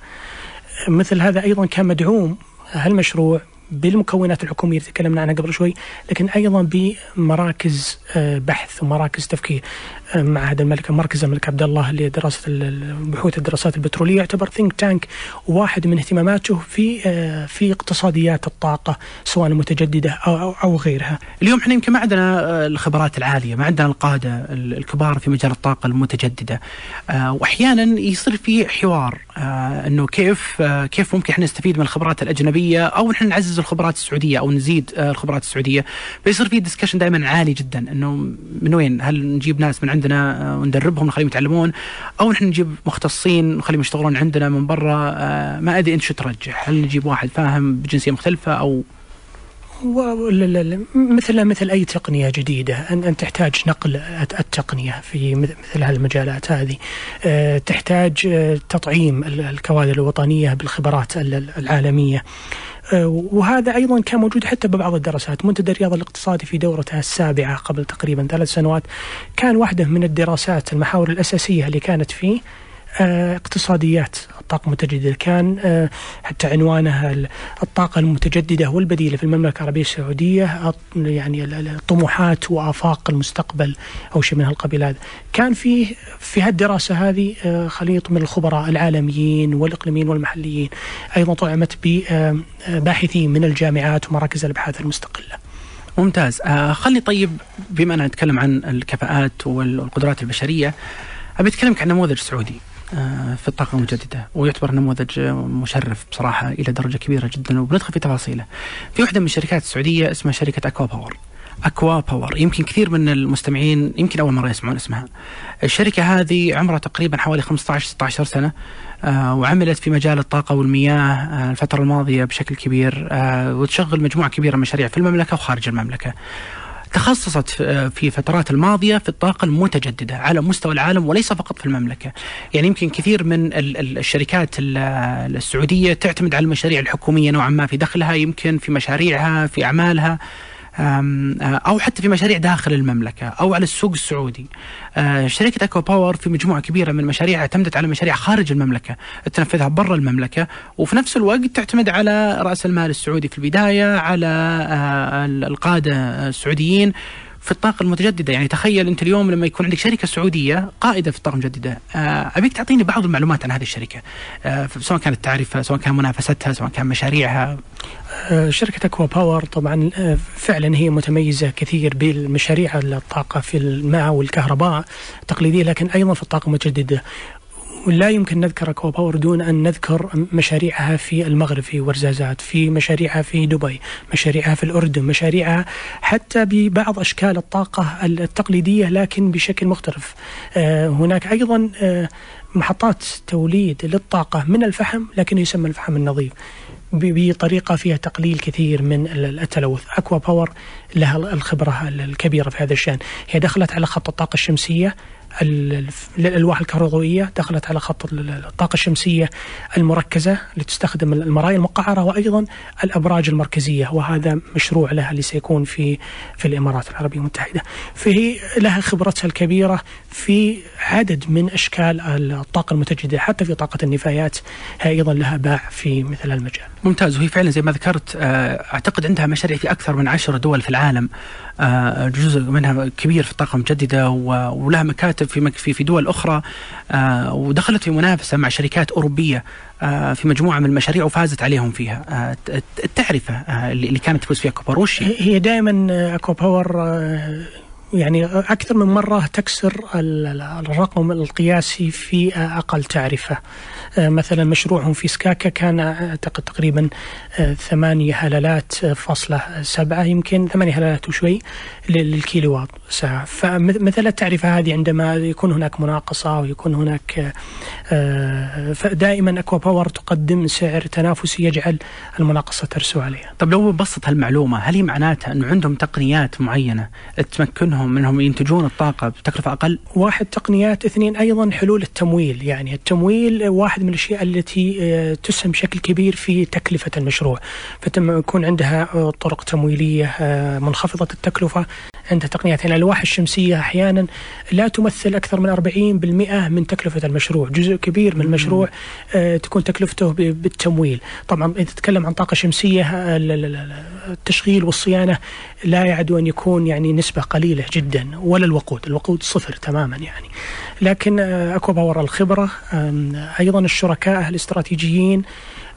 مثل هذا أيضا كان مدعوم هالمشروع بالمكونات الحكومية اللي تكلمنا عنها قبل شوي لكن أيضا بمراكز آه، بحث ومراكز تفكير آه، معهد الملك مركز الملك عبد الله لدراسة بحوث الدراسات البترولية يعتبر ثينك تانك واحد من اهتماماته في آه، في اقتصاديات الطاقة سواء المتجدده أو أو غيرها. اليوم إحنا يمكن ما عندنا الخبرات العالية، ما عندنا القادة الكبار في مجال الطاقة المتجددة. واحيانا يصير في حوار إنه كيف كيف ممكن إحنا نستفيد من الخبرات الأجنبية أو نحن نعزز الخبرات السعودية أو نزيد آه، الخبرات السعودية. فيصير في ديسكشن دائما عالي جدا إنه من وين؟ هل نجيب ناس من عندنا آه، وندربهم نخليهم يتعلمون أو نحن نجيب مختصين نخليهم يشتغلون عندنا من برا آه، ما أدري إنت شو ترجح؟ هل نجيب واحد فاهم بجنسية مختلفة أو؟ مثل مثل أي تقنية جديدة ان تحتاج نقل التقنية في مثل هالمجالات هذه. تحتاج تطعيم الكوادر الوطنية بالخبرات العالمية. وهذا أيضا كان موجود حتى ببعض الدراسات. منتدى الرياض الاقتصادي في دورتها السابعة قبل تقريبا ثلاث سنوات كان واحدة من الدراسات المحاور الأساسية اللي كانت فيه آه، اقتصاديات الطاقة المتجددة كان آه، حتى عنوانها الطاقة المتجددة والبديلة في المملكة العربية السعودية يعني الطموحات وآفاق المستقبل أو شيء من هالقبيل هذا. كان فيه في هالدراسة هذه آه، خليط من الخبراء العالميين والإقليميين والمحليين أيضا طعمت بباحثين من الجامعات ومراكز الأبحاث المستقلة. ممتاز. آه خلي طيب بما أن نتكلم عن الكفاءات والقدرات البشرية أبي أتكلمك عن نموذج سعودي. آه، في الطاقة المجددة ويعتبر نموذج مشرف بصراحة إلى درجة كبيرة جدا وبندخل في تفاصيله. في واحدة من الشركات السعودية اسمها شركة أكوا باور. أكوا باور يمكن كثير من المستمعين يمكن أول مرة يسمعون اسمها. الشركة هذه عمرها تقريبا حوالي 15 16 سنة آه، وعملت في مجال الطاقة والمياه آه، الفترة الماضية بشكل كبير وتشغل مجموعة كبيرة من المشاريع في المملكة وخارج المملكة. تخصصت في فترات الماضية في الطاقة المتجددة على مستوى العالم وليس فقط في المملكة. يعني يمكن كثير من الشركات السعودية تعتمد على المشاريع الحكومية نوعا ما في دخلها يمكن في مشاريعها في أعمالها أو حتى في مشاريع داخل المملكة أو على السوق السعودي. شركة اكوا باور في مجموعة كبيرة من مشاريعها اعتمدت على مشاريع خارج المملكة تنفذها برا المملكة وفي نفس الوقت تعتمد على رأس المال السعودي في البداية على القادة السعوديين في الطاقة المتجددة. يعني تخيل أنت اليوم لما يكون عندك شركة سعودية قائدة في الطاقة المتجددة آه أبيك تعطيني بعض المعلومات عن هذه الشركة؟ آه سواء كانت تعرفها سواء كان منافستها سواء كان مشاريعها. آه شركة أكوا باور طبعا فعلا هي متميزة كثير بالمشاريع الطاقة في الماء والكهرباء التقليدية لكن أيضا في الطاقة المتجددة. ولا يمكن نذكر اكوا باور دون أن نذكر مشاريعها في المغرب في ورزازات، في مشاريعها في دبي، مشاريعها في الأردن، مشاريعها حتى ببعض أشكال الطاقة التقليدية لكن بشكل مختلف. هناك أيضا محطات توليد للطاقة من الفحم لكنه يسمى الفحم النظيف. بطريقة فيها تقليل كثير من التلوث أكوا باور لها الخبرة الكبيرة في هذا الشأن هي دخلت على خط الطاقة الشمسية الألواح الكهربائية دخلت على خط الطاقة الشمسية المركزة اللي تستخدم المرايا المقعرة وأيضا الأبراج المركزية وهذا مشروع لها اللي سيكون في في الإمارات العربية المتحدة. فهي لها خبرتها الكبيرة في عدد من أشكال الطاقة المتجددة حتى في طاقة النفايات هي أيضا لها باع في مثل المجال. ممتاز. وهي فعلا زي ما ذكرت أعتقد عندها مشاريع في أكثر من عشر دول في العالم. جزء منها كبير في الطاقة المتجددة ولها مكاتب في في في دول أخرى. ودخلت في منافسة مع شركات أوروبية في مجموعة من المشاريع وفازت عليهم فيها. التعرفة اللي كانت تفوز فيها أكوا باور وشي. هي دائما أكوا باور يعني أكثر من مرة تكسر الرقم القياسي في أقل تعرفة. مثلا مشروعهم في سكاكا كان أعتقد تقريبا ثمانية هللات فاصلة سبعة يمكن ثمانية هللات وشوي للكيلو وات ساعة. فمثل التعرفة هذه عندما يكون هناك مناقصة ويكون هناك دائما أكوا باور تقدم سعر تنافسي يجعل المناقصة ترسو عليها. طب لو ببسط هالمعلومة هل هي معناتها أنه عندهم تقنيات معينة تمكنهم منهم ينتجون الطاقة بتكلفة أقل؟ واحد تقنيات اثنين أيضا حلول التمويل. يعني التمويل واحد من الأشياء التي تسهم بشكل كبير في تكلفة المشروع. فتم يكون عندها طرق تمويلية منخفضة التكلفة عندها تقنيات. يعني الألواح الشمسية أحيانا لا تمثل أكثر من 40% من تكلفة المشروع. جزء كبير من المشروع تكون تكلفته بالتمويل. طبعا إذا تتكلم عن طاقة شمسية التشغيل والصيانة لا يعد أن يكون يعني نسبة قليلة. جدا ولا الوقود. الوقود صفر تماما يعني. لكن أكوا باور الخبرة أيضا الشركاء الاستراتيجيين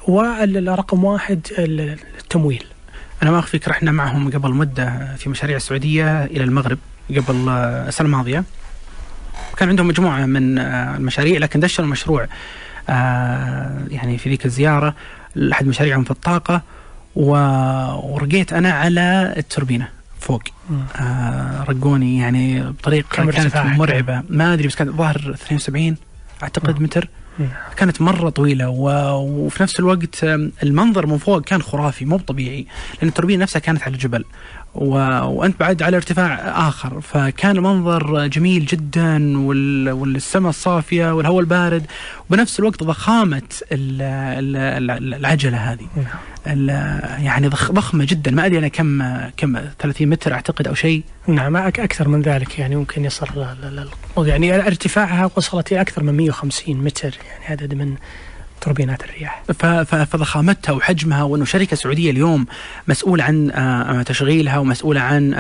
والرقم واحد التمويل. أنا ما أخفيك رحنا معهم قبل مدة في مشاريع السعودية إلى المغرب قبل السنة الماضية. كان عندهم مجموعة من المشاريع لكن دشروا مشروع يعني في ذيك الزيارة احد مشاريعهم في الطاقة ورقيت أنا على التوربينة. فوق. آه رقوني يعني بطريقة كانت مرعبة. ما أدري بس كانت ظاهر 72 أعتقد متر. كانت مرة طويلة و... وفي نفس الوقت المنظر من فوق كان خرافي مو طبيعي لأن التوربينة نفسها كانت على الجبل. و... وأنت بعد على ارتفاع آخر. فكان المنظر جميل جدا وال... والسماء الصافية والهواء البارد وبنفس الوقت ضخامة ال... ال... العجلة هذه. يعني ضخمة جدا. ما أدري أنا كم كم 30 متر أعتقد أو شيء. نعم أكثر من ذلك يعني ممكن يصل يعني ارتفاعها وصلت إلى أكثر من 150 متر يعني عدد من توربينات الرياح. فضخامتها وحجمها وإنه شركة سعودية اليوم مسؤول عن تشغيلها ومسؤوله عن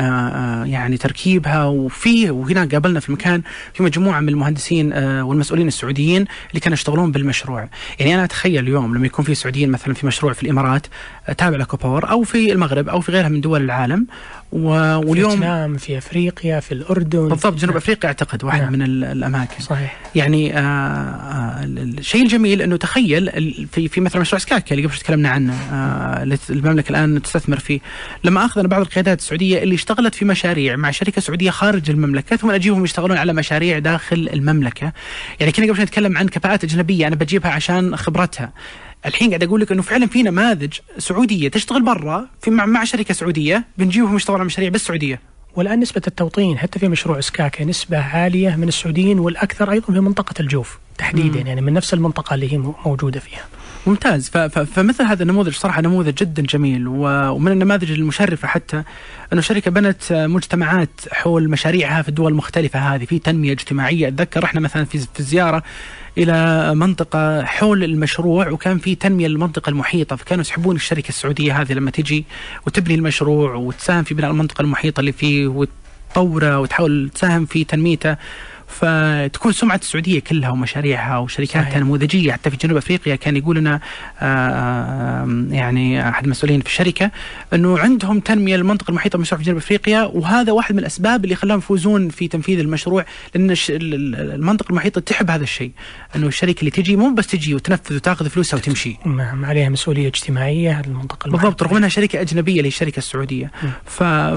يعني تركيبها. وفي وهنا قابلنا في المكان في مجموعة من المهندسين والمسؤولين السعوديين اللي كانوا يشتغلون بالمشروع. يعني أنا أتخيل اليوم لما يكون في سعوديين مثلا في مشروع في الإمارات تابع لكوباور أو في المغرب أو في غيرها من دول العالم واليوم في فيتنام في أفريقيا في الأردن. بالضبط جنوب أفريقيا أعتقد واحد نعم. من الأماكن. صحيح. يعني آه آه الشيء الجميل إنه تخيل في في مثلا مشروع سكاكا اللي قبل تكلمنا عنه آه المملكة الآن تستثمر فيه. لما اخذنا بعض القيادات السعودية اللي اشتغلت في مشاريع مع شركة سعودية خارج المملكة ثم أجيبهم يشتغلون على مشاريع داخل المملكة. يعني كنا قبل نتكلم عن كفاءات أجنبية أنا بجيبها عشان خبرتها. الحين قاعد أقول لك إنه فعلا في نماذج سعودية تشتغل برا في مع, مع شركة سعودية بنجيبهم يشتغلوا على مشاريع بس سعوديه والآن نسبة التوطين حتى في مشروع سكاكا نسبة عالية من السعوديين والأكثر أيضا في منطقة الجوف تحديدا يعني من نفس المنطقة اللي هي موجودة فيها. ممتاز. فمثل هذا النموذج صراحة نموذج جدا جميل ومن النماذج المشرفة حتى أنه الشركة بنت مجتمعات حول مشاريعها في الدول المختلفة هذه في تنمية اجتماعية. أتذكر إحنا مثلا في في الزيارة إلى منطقة حول المشروع وكان في تنمية للمنطقة المحيطة فكانوا يسحبون الشركة السعودية هذه لما تجي وتبني المشروع وتساهم في بناء المنطقة المحيطة اللي فيه وتطوره وتحاول تساهم في تنميته. فتكون سمعة السعودية كلها ومشاريعها وشركاتها نموذجيه حتى في جنوب أفريقيا كان يقول لنا آه، يعني أحد المسؤولين في الشركة إنه عندهم تنمية للمنطقة المحيطة بالمشروع في جنوب أفريقيا وهذا واحد من الأسباب اللي خلاهم يفوزون في تنفيذ المشروع لأن المنطقة المحيطة تحب هذا الشيء. إنه الشركة اللي تجي مو بس تجي وتنفذ وتأخذ فلوسها وتمشي. نعم عليها مسؤولية اجتماعية المنطقة المحيطة. بالضبط رغم إنها شركة أجنبية اللي الشركة السعودية.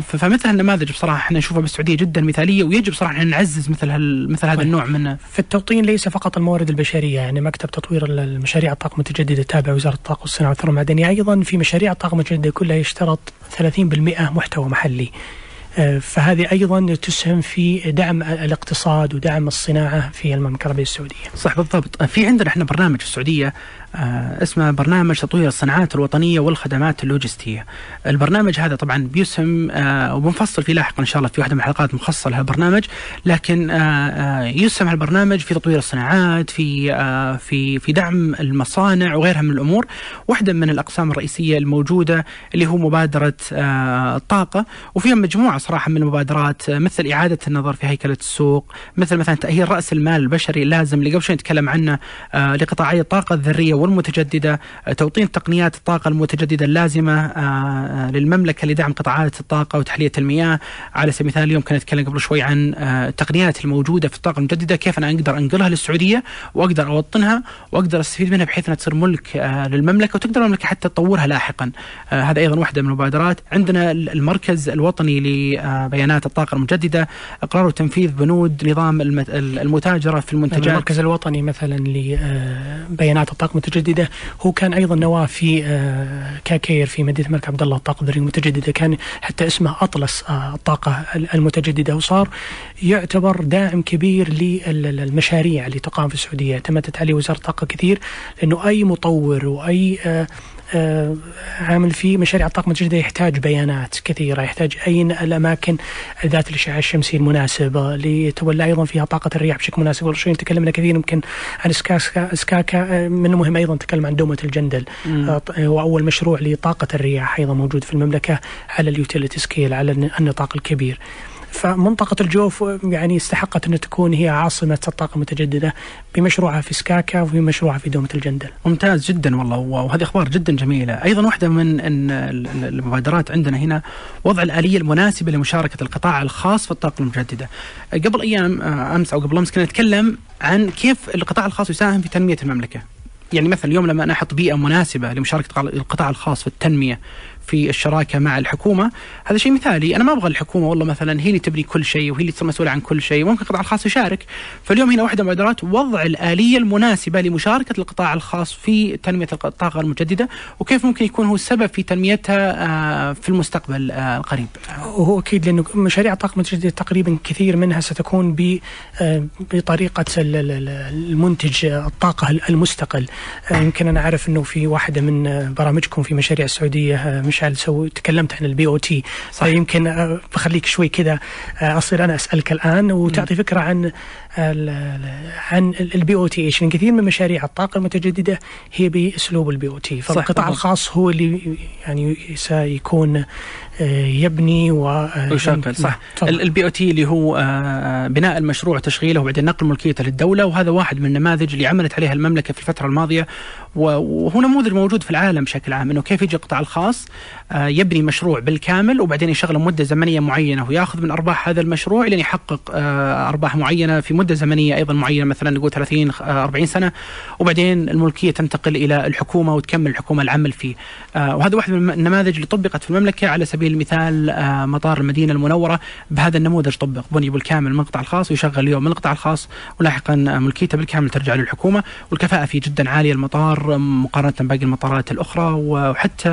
فمثل النماذج بصراحة إحنا نشوفها بالسعودية جدا مثالية ويجب صراحة أن نعزز مثل هال مثل هذا النوع من في التوطين ليس فقط الموارد البشرية يعني مكتب تطوير المشاريع الطاقة المتجددة تابع وزارة الطاقة والصناعة والثروة المعدنية. أيضا في مشاريع الطاقة المتجددة كلها يشترط 30% محتوى محلي. آه، فهذه أيضا تسهم في دعم الاقتصاد ودعم الصناعة في المملكة العربية السعودية. صح بالضبط، في عندنا إحنا برنامج في السعودية اسمه برنامج تطوير الصناعات الوطنية والخدمات اللوجستية. البرنامج هذا طبعا بيسهم آه، وبنفصل فيه لاحقا إن شاء الله في واحدة من الحلقات مخصصة لهالبرنامج لكن آه، يسهم هالبرنامج في تطوير الصناعات في في في دعم المصانع وغيرها من الأمور. واحدة من الأقسام الرئيسية الموجودة اللي هو مبادرة الطاقة وفيها مجموعة صراحة من المبادرات مثل إعادة النظر في هيكلة السوق مثل مثلا تأهيل رأس المال البشري اللازم اللي قبل شوي نتكلم عنه لقطاعي الطاقة الذرية والمتجددة آه، توطين تقنيات الطاقة المتجددة اللازمة آه، آه، للمملكة لدعم قطاعات الطاقة وتحلية المياه. على سبيل المثال اليوم كنا نتكلم قبل شوي عن التقنيات الموجودة في الطاقة المتجددة كيف أنا أقدر أنقلها للسعودية وأقدر أوطنها وأقدر أستفيد منها بحيث أنها تصير ملك للمملكة وتقدر المملكة حتى تطورها لاحقا. هذا أيضا واحدة من المبادرات. عندنا المركز الوطني لبيانات الطاقة المتجددة. إقرار وتنفيذ بنود نظام المتاجرة في المنتجات. المركز الوطني مثلا لبيانات الطاقة المتجددة المتجدده هو كان أيضا نواه في آه، كاكير في مدينة الملك عبد الله الطاقه الذريه المتجدده كان حتى اسمه أطلس آه، الطاقة المتجددة. وصار يعتبر داعم كبير للمشاريع اللي تقام في السعودية. اعتمدت عليه وزارة الطاقة كثير لأنه أي مطور وأي آه، عامل في مشاريع الطاقة المتجددة يحتاج بيانات كثيرة يحتاج أين الأماكن ذات الأشعة الشمسية المناسبة لتولى أيضا فيها طاقة الرياح بشكل مناسب. قبل شوي تكلمنا كثير يمكن عن سكاكا سكاكا آه، من المهم أيضا تكلم عن دومة الجندل. آه، هو أول مشروع لطاقة الرياح أيضا موجود في المملكة على ال utility scale على النطاق الكبير. فمنطقة الجوف يعني استحقت أن تكون هي عاصمة الطاقة المتجددة بمشروعها في سكاكا وفي مشروعها في دومة الجندل. ممتاز جدا والله وهذه أخبار جدا جميلة. أيضا واحدة من المبادرات عندنا هنا وضع الآلية المناسبة لمشاركة القطاع الخاص في الطاقة المتجددة. قبل أيام آه، أمس أو قبل أمس كنا نتكلم عن كيف القطاع الخاص يساهم في تنمية المملكة. يعني مثلا اليوم لما أنا أحط بيئة مناسبة لمشاركة القطاع الخاص في التنمية في الشراكة مع الحكومة. هذا شيء مثالي. أنا ما أبغى الحكومة والله مثلا هي اللي تبني كل شيء وهي اللي تصير مسؤولة عن كل شيء. ممكن القطاع الخاص يشارك. فاليوم هنا واحدة من المبادرات وضع الآلية المناسبة لمشاركة القطاع الخاص في تنمية الطاقة المجدده وكيف ممكن يكون هو السبب في تنميتها آه، في المستقبل آه، القريب. وهو أكيد لأنه مشاريع الطاقة المتجددة تقريبا كثير منها ستكون آه، بطريقة المنتج الطاقة المستقل. يمكن أنا أعرف أنه في واحدة من برامجكم في مشاريع السعودية مش مشعل سوي تكلمت عن ال BOT يمكن آه، بخليك شوي كذا آه، أصير أنا أسألك الآن وتعطي فكرة عن عن ال BOT إيش كثير من مشاريع الطاقة المتجددة هي بأسلوب ال BOT فالقطاع الخاص هو اللي يعني سيكون آه، يبني ويشغل صح. ال BOT اللي هو بناء المشروع وتشغيله وبعدين نقل ملكيته للدولة وهذا واحد من النماذج اللي عملت عليها المملكة في الفترة الماضية. وهو نموذج موجود في العالم بشكل عام إنه كيف يجي القطاع الخاص آه، يبني مشروع بالكامل وبعدين يشغله مدة زمنية معينة. وياخذ من أرباح هذا المشروع لين يحقق آه، أرباح معينة في مدة زمنية أيضا معينة مثلا نقول 30 40 سنة. وبعدين الملكية تنتقل إلى الحكومة وتكمل الحكومة العمل فيه. آه، وهذا واحد من النماذج اللي طبقت في المملكة على سبيل المثال مطار المدينة المنورة. بهذا النموذج طبق. بني بالكامل من القطاع الخاص ويشغل اليوم من القطاع الخاص. ولاحقا ملكيته بالكامل ترجع للحكومة. والكفاءة فيه جدا عالية. المطار مقارنة باقي المطارات الأخرى. وحتى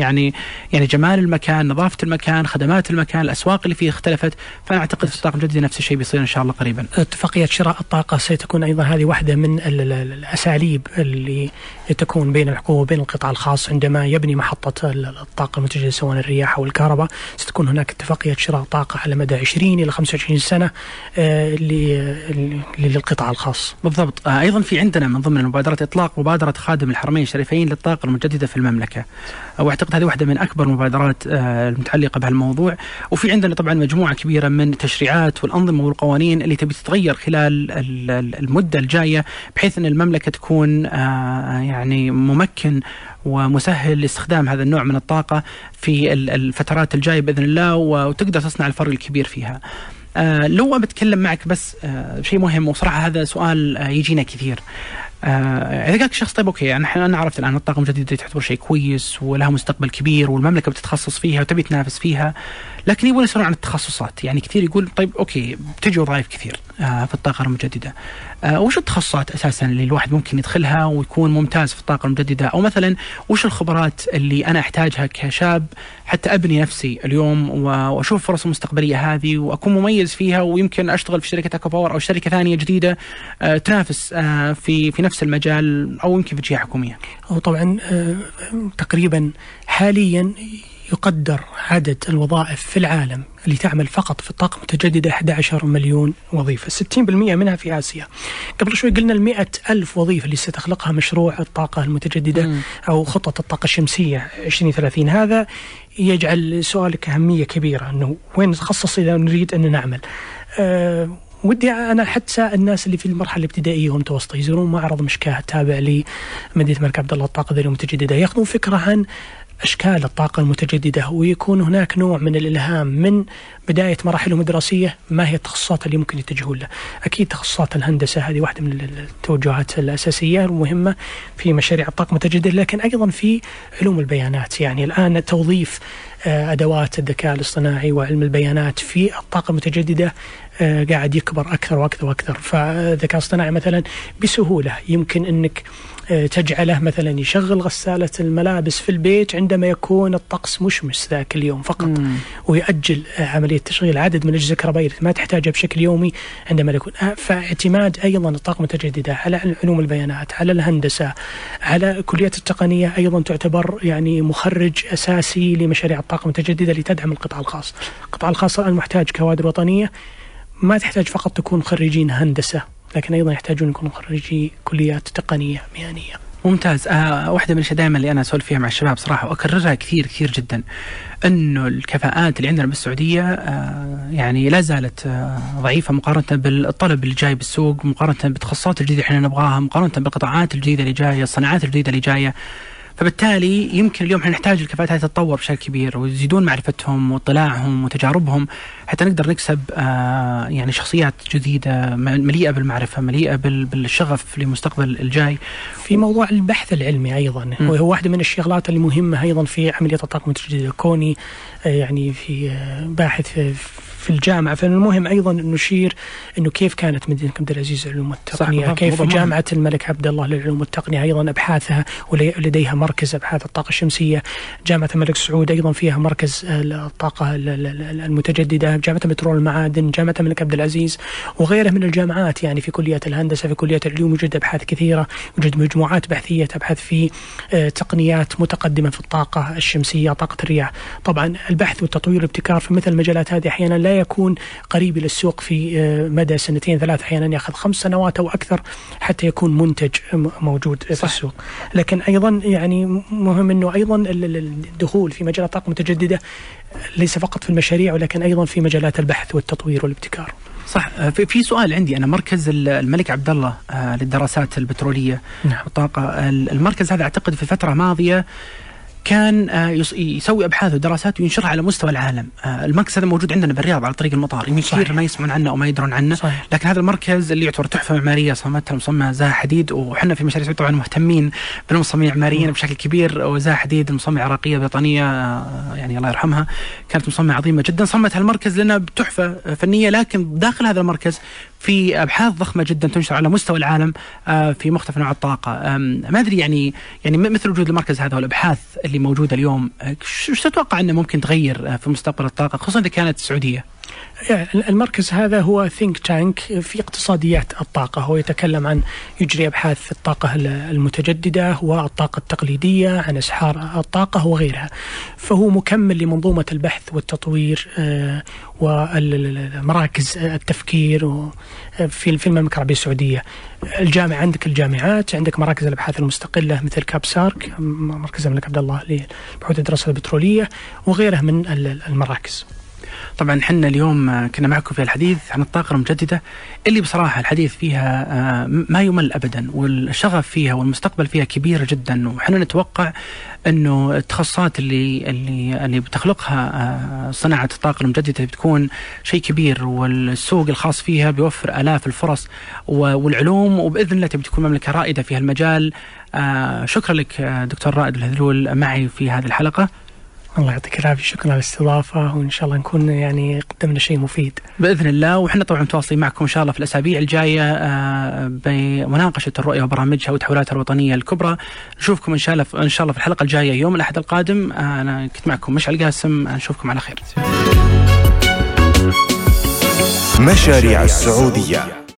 يعني يعني جمال المكان نظافة المكان خدمات المكان الأسواق اللي فيه اختلفت فانا اعتقد في الطاقه المجدده نفس الشيء بيصير إن شاء الله قريبا اتفاقية شراء الطاقة ستكون أيضا هذه واحدة من الأساليب اللي تكون بين الحكومة وبين القطاع الخاص عندما يبني محطة الطاقة المتجدده سواء الرياح أو الكهرباء ستكون هناك اتفاقية شراء طاقة على مدى 20 إلى 25 سنة آه، للقطاع الخاص. بالضبط آه، أيضا في عندنا من ضمن المبادرات إطلاق مبادرة خادم الحرمين الشريفين للطاقة المتجددة في المملكة. واعتقد هذه واحدة من أكبر المبادرات آه، المتعلقة بهالموضوع وفي عندنا طبعا مجموعة كبيرة من التشريعات والأنظمة والقوانين اللي تبي تتغير خلال المدة الجاية بحيث إن المملكة تكون يعني ممكن ومسهل لاستخدام هذا النوع من الطاقة في الفترات الجاية بإذن الله وتقدر تصنع الفرق الكبير فيها. آه لو بتكلم معك بس آه شيء مهم وصراحة هذا سؤال آه يجينا كثير آه إذا قالك شخص طيب okay يعني أنا عرفت الآن الطاقه المجدده تعتبر شيء كويس ولها مستقبل كبير والمملكة بتتخصص فيها وتبي تنافس فيها لكن يبغون يسألون عن التخصصات. يعني كثير يقول طيب okay بتجي وظائف كثير آه في الطاقة المجددة. آه وش التخصصات أساسا اللي الواحد ممكن يدخلها ويكون ممتاز في الطاقة المجددة؟ أو مثلا وش الخبرات اللي أنا أحتاجها كشاب حتى أبني نفسي اليوم وأشوف فرص المستقبليه هذه وأكون مميز فيها ويمكن أشتغل في شركة أكوا باور أو شركة ثانية جديدة آه تنافس آه في في نفس المجال أو يمكن في جهة حكومية. طبعا آه تقريبا حاليا يقدر عدد الوظائف في العالم اللي تعمل فقط في الطاقة المتجددة 11 مليون وظيفة 60% منها في آسيا قبل شوي قلنا ال ألف وظيفة اللي ستخلقها مشروع الطاقة المتجددة م. أو خطة الطاقة الشمسية 2030 هذا يجعل سؤالك أهمية كبيرة أنه وين نتخصص إذا نريد أن نعمل أه ودي أنا حتى الناس اللي في المرحلة الابتدائية والمتوسطه يزورون معرض مشكاة تابع لمدينه الملك عبد الله الطاقه المتجدده ياخذون فكرة عن أشكال الطاقة المتجددة ويكون هناك نوع من الإلهام من بداية مراحلهم الدراسية ما هي التخصصات اللي ممكن يتجهون لها أكيد تخصصات الهندسة هذه واحدة من التوجهات الأساسية المهمة في مشاريع الطاقة المتجددة لكن أيضا في علوم البيانات. يعني الآن توظيف آه، أدوات الذكاء الاصطناعي وعلم البيانات في الطاقة المتجددة آه، قاعد يكبر أكثر وأكثر وأكثر. فالذكاء الاصطناعي مثلا بسهولة يمكن أنك تجعله مثلا يشغل غسالة الملابس في البيت عندما يكون الطقس مشمس ذاك اليوم فقط مم. ويؤجل آه، عملية تشغيل عدد من الأجهزة الكهربائية ما تحتاجها بشكل يومي عندما يكون. آه، فاعتماد أيضا الطاقة المتجددة على علوم البيانات على الهندسة على كليات التقنية أيضا تعتبر يعني مخرج أساسي لمشاريع الطاقة المتجددة لتدعم القطاع الخاص. القطاع الخاص الآن محتاج كوادر وطنية ما تحتاج فقط تكون خريجين هندسة. لكن أيضا يحتاجون يكونوا خريجي كليات تقنية مهنية. ممتاز آه واحدة من الأشياء دائما اللي أنا أسولف فيها مع الشباب صراحة وأكررها كثير كثير جدا إنه الكفاءات اللي عندنا بالسعودية آه يعني لا زالت آه ضعيفة مقارنة بالطلب اللي جاي بالسوق مقارنة بالتخصصات الجديدة اللي إحنا نبغاها مقارنة بالقطاعات الجديدة اللي جاية الصناعات الجديدة اللي جاية فبالتالي يمكن اليوم إحنا نحتاج الكفاءات هذه تتطور بشكل كبير ويزيدون معرفتهم واطلاعهم وتجاربهم حتى نقدر نكسب آه يعني شخصيات جديدة مليئة بالمعرفة مليئة بالشغف لمستقبل الجاي. في موضوع البحث العلمي أيضا وهو واحدة من الشغلات المهمة أيضا في عملية الطاقه المتجدده كوني آه يعني في آه باحث في في الجامعة. فالمهم أيضا نشير أنه كيف كانت مدينة عبد العزيز للعلوم والتقنية؟ صح كيف جامعة الملك عبد الله للعلوم والتقنية أيضا أبحاثها ولديها مركز أبحاث الطاقة الشمسية. جامعة الملك سعود أيضا فيها مركز الطاقة المتجددة. جامعة بترول المعادن جامعة الملك عبد العزيز وغيرها من الجامعات يعني في كليات الهندسة في كليات العلوم يوجد أبحاث كثيرة يوجد مجموعات بحثية تبحث في آه، تقنيات متقدمة في الطاقة الشمسية طاقة الرياح. طبعا البحث والتطوير والابتكار في مثل المجالات هذه أحيانا لا يكون قريب إلى السوق في آه، مدى سنتين ثلاث أحيانا يأخذ خمس سنوات أو أكثر حتى يكون منتج موجود صح. في السوق. لكن أيضا يعني مهم أنه أيضا الدخول في مجال الطاقه المتجدده ليس فقط في المشاريع ولكن أيضا في مجالات البحث والتطوير والابتكار. صح. آه، في سؤال عندي. أنا مركز الملك عبد الله آه، للدراسات البترولية نعم. والطاقة. المركز هذا أعتقد في فترة ماضية كان آه، يسوي أبحاث ودراسات وينشرها على مستوى العالم، آه، المركز هذا موجود عندنا بالرياض على طريق المطار، يمكن كثير ما يسمعون عنه أو ما يدرون عنه، صحيح. لكن هذا المركز اللي يعتبر تحفة معمارية صممتها المصمم زاها حديد. وحنا في مشاريع طبعا مهتمين بالمصممين المعماريين بشكل كبير. وزاها حديد المصممه عراقية بريطانية آه، يعني الله يرحمها كانت مصممة عظيمة جدا. صممت هالمركز لنا بتحفه فنية لكن داخل هذا المركز في أبحاث ضخمة جدا تنشر على مستوى العالم آه، في مختلف انواع الطاقة. ما أدري يعني يعني مثل وجود المركز هذا والأبحاث اللي موجودة اليوم شو تتوقع إنه ممكن تغير في مستقبل الطاقة خصوصا إذا كانت السعوديه المركز هذا هو ثينك تانك في اقتصاديات الطاقة. هو يتكلم عن يجري أبحاث في الطاقة المتجددة والطاقة التقليدية عن أسحار الطاقة وغيرها. فهو مكمل لمنظومة البحث والتطوير آه، ومراكز التفكير آه، في في المملكة العربية السعودية. الجامعة عندك الجامعات عندك مراكز الأبحاث المستقلة مثل كابسارك مركز الملك عبد الله لبحوث الدراسة البترولية وغيرها من المراكز. طبعا حنا اليوم كنا معكم في الحديث عن الطاقة المجددة اللي بصراحة الحديث فيها آه، ما يمل أبدا والشغف فيها والمستقبل فيها كبير جدا وحنا نتوقع إنه التخصصات اللي اللي اللي بتخلقها آه، صناعة الطاقة المجددة بتكون شيء كبير والسوق الخاص فيها بيوفر آلاف الفرص والعلوم وبإذن الله تبي تكون مملكة رائدة في هالمجال. آه، شكرا لك دكتور رائد الهذلول معي في هذه الحلقة. الله يعطيك العافية شكرا على الاستضافة وإن شاء الله نكون يعني قدمنا شيء مفيد. بإذن الله وحنا طبعا متواصلين معكم إن شاء الله في الأسابيع الجاية آه، بمناقشة الرؤية وبرامجها وتحولاتها الوطنية الكبرى. نشوفكم إن شاء الله إن شاء الله في الحلقة الجاية يوم الأحد القادم آه، أنا كنت معكم مشعل قاسم نشوفكم على خير. مشاريع السعودية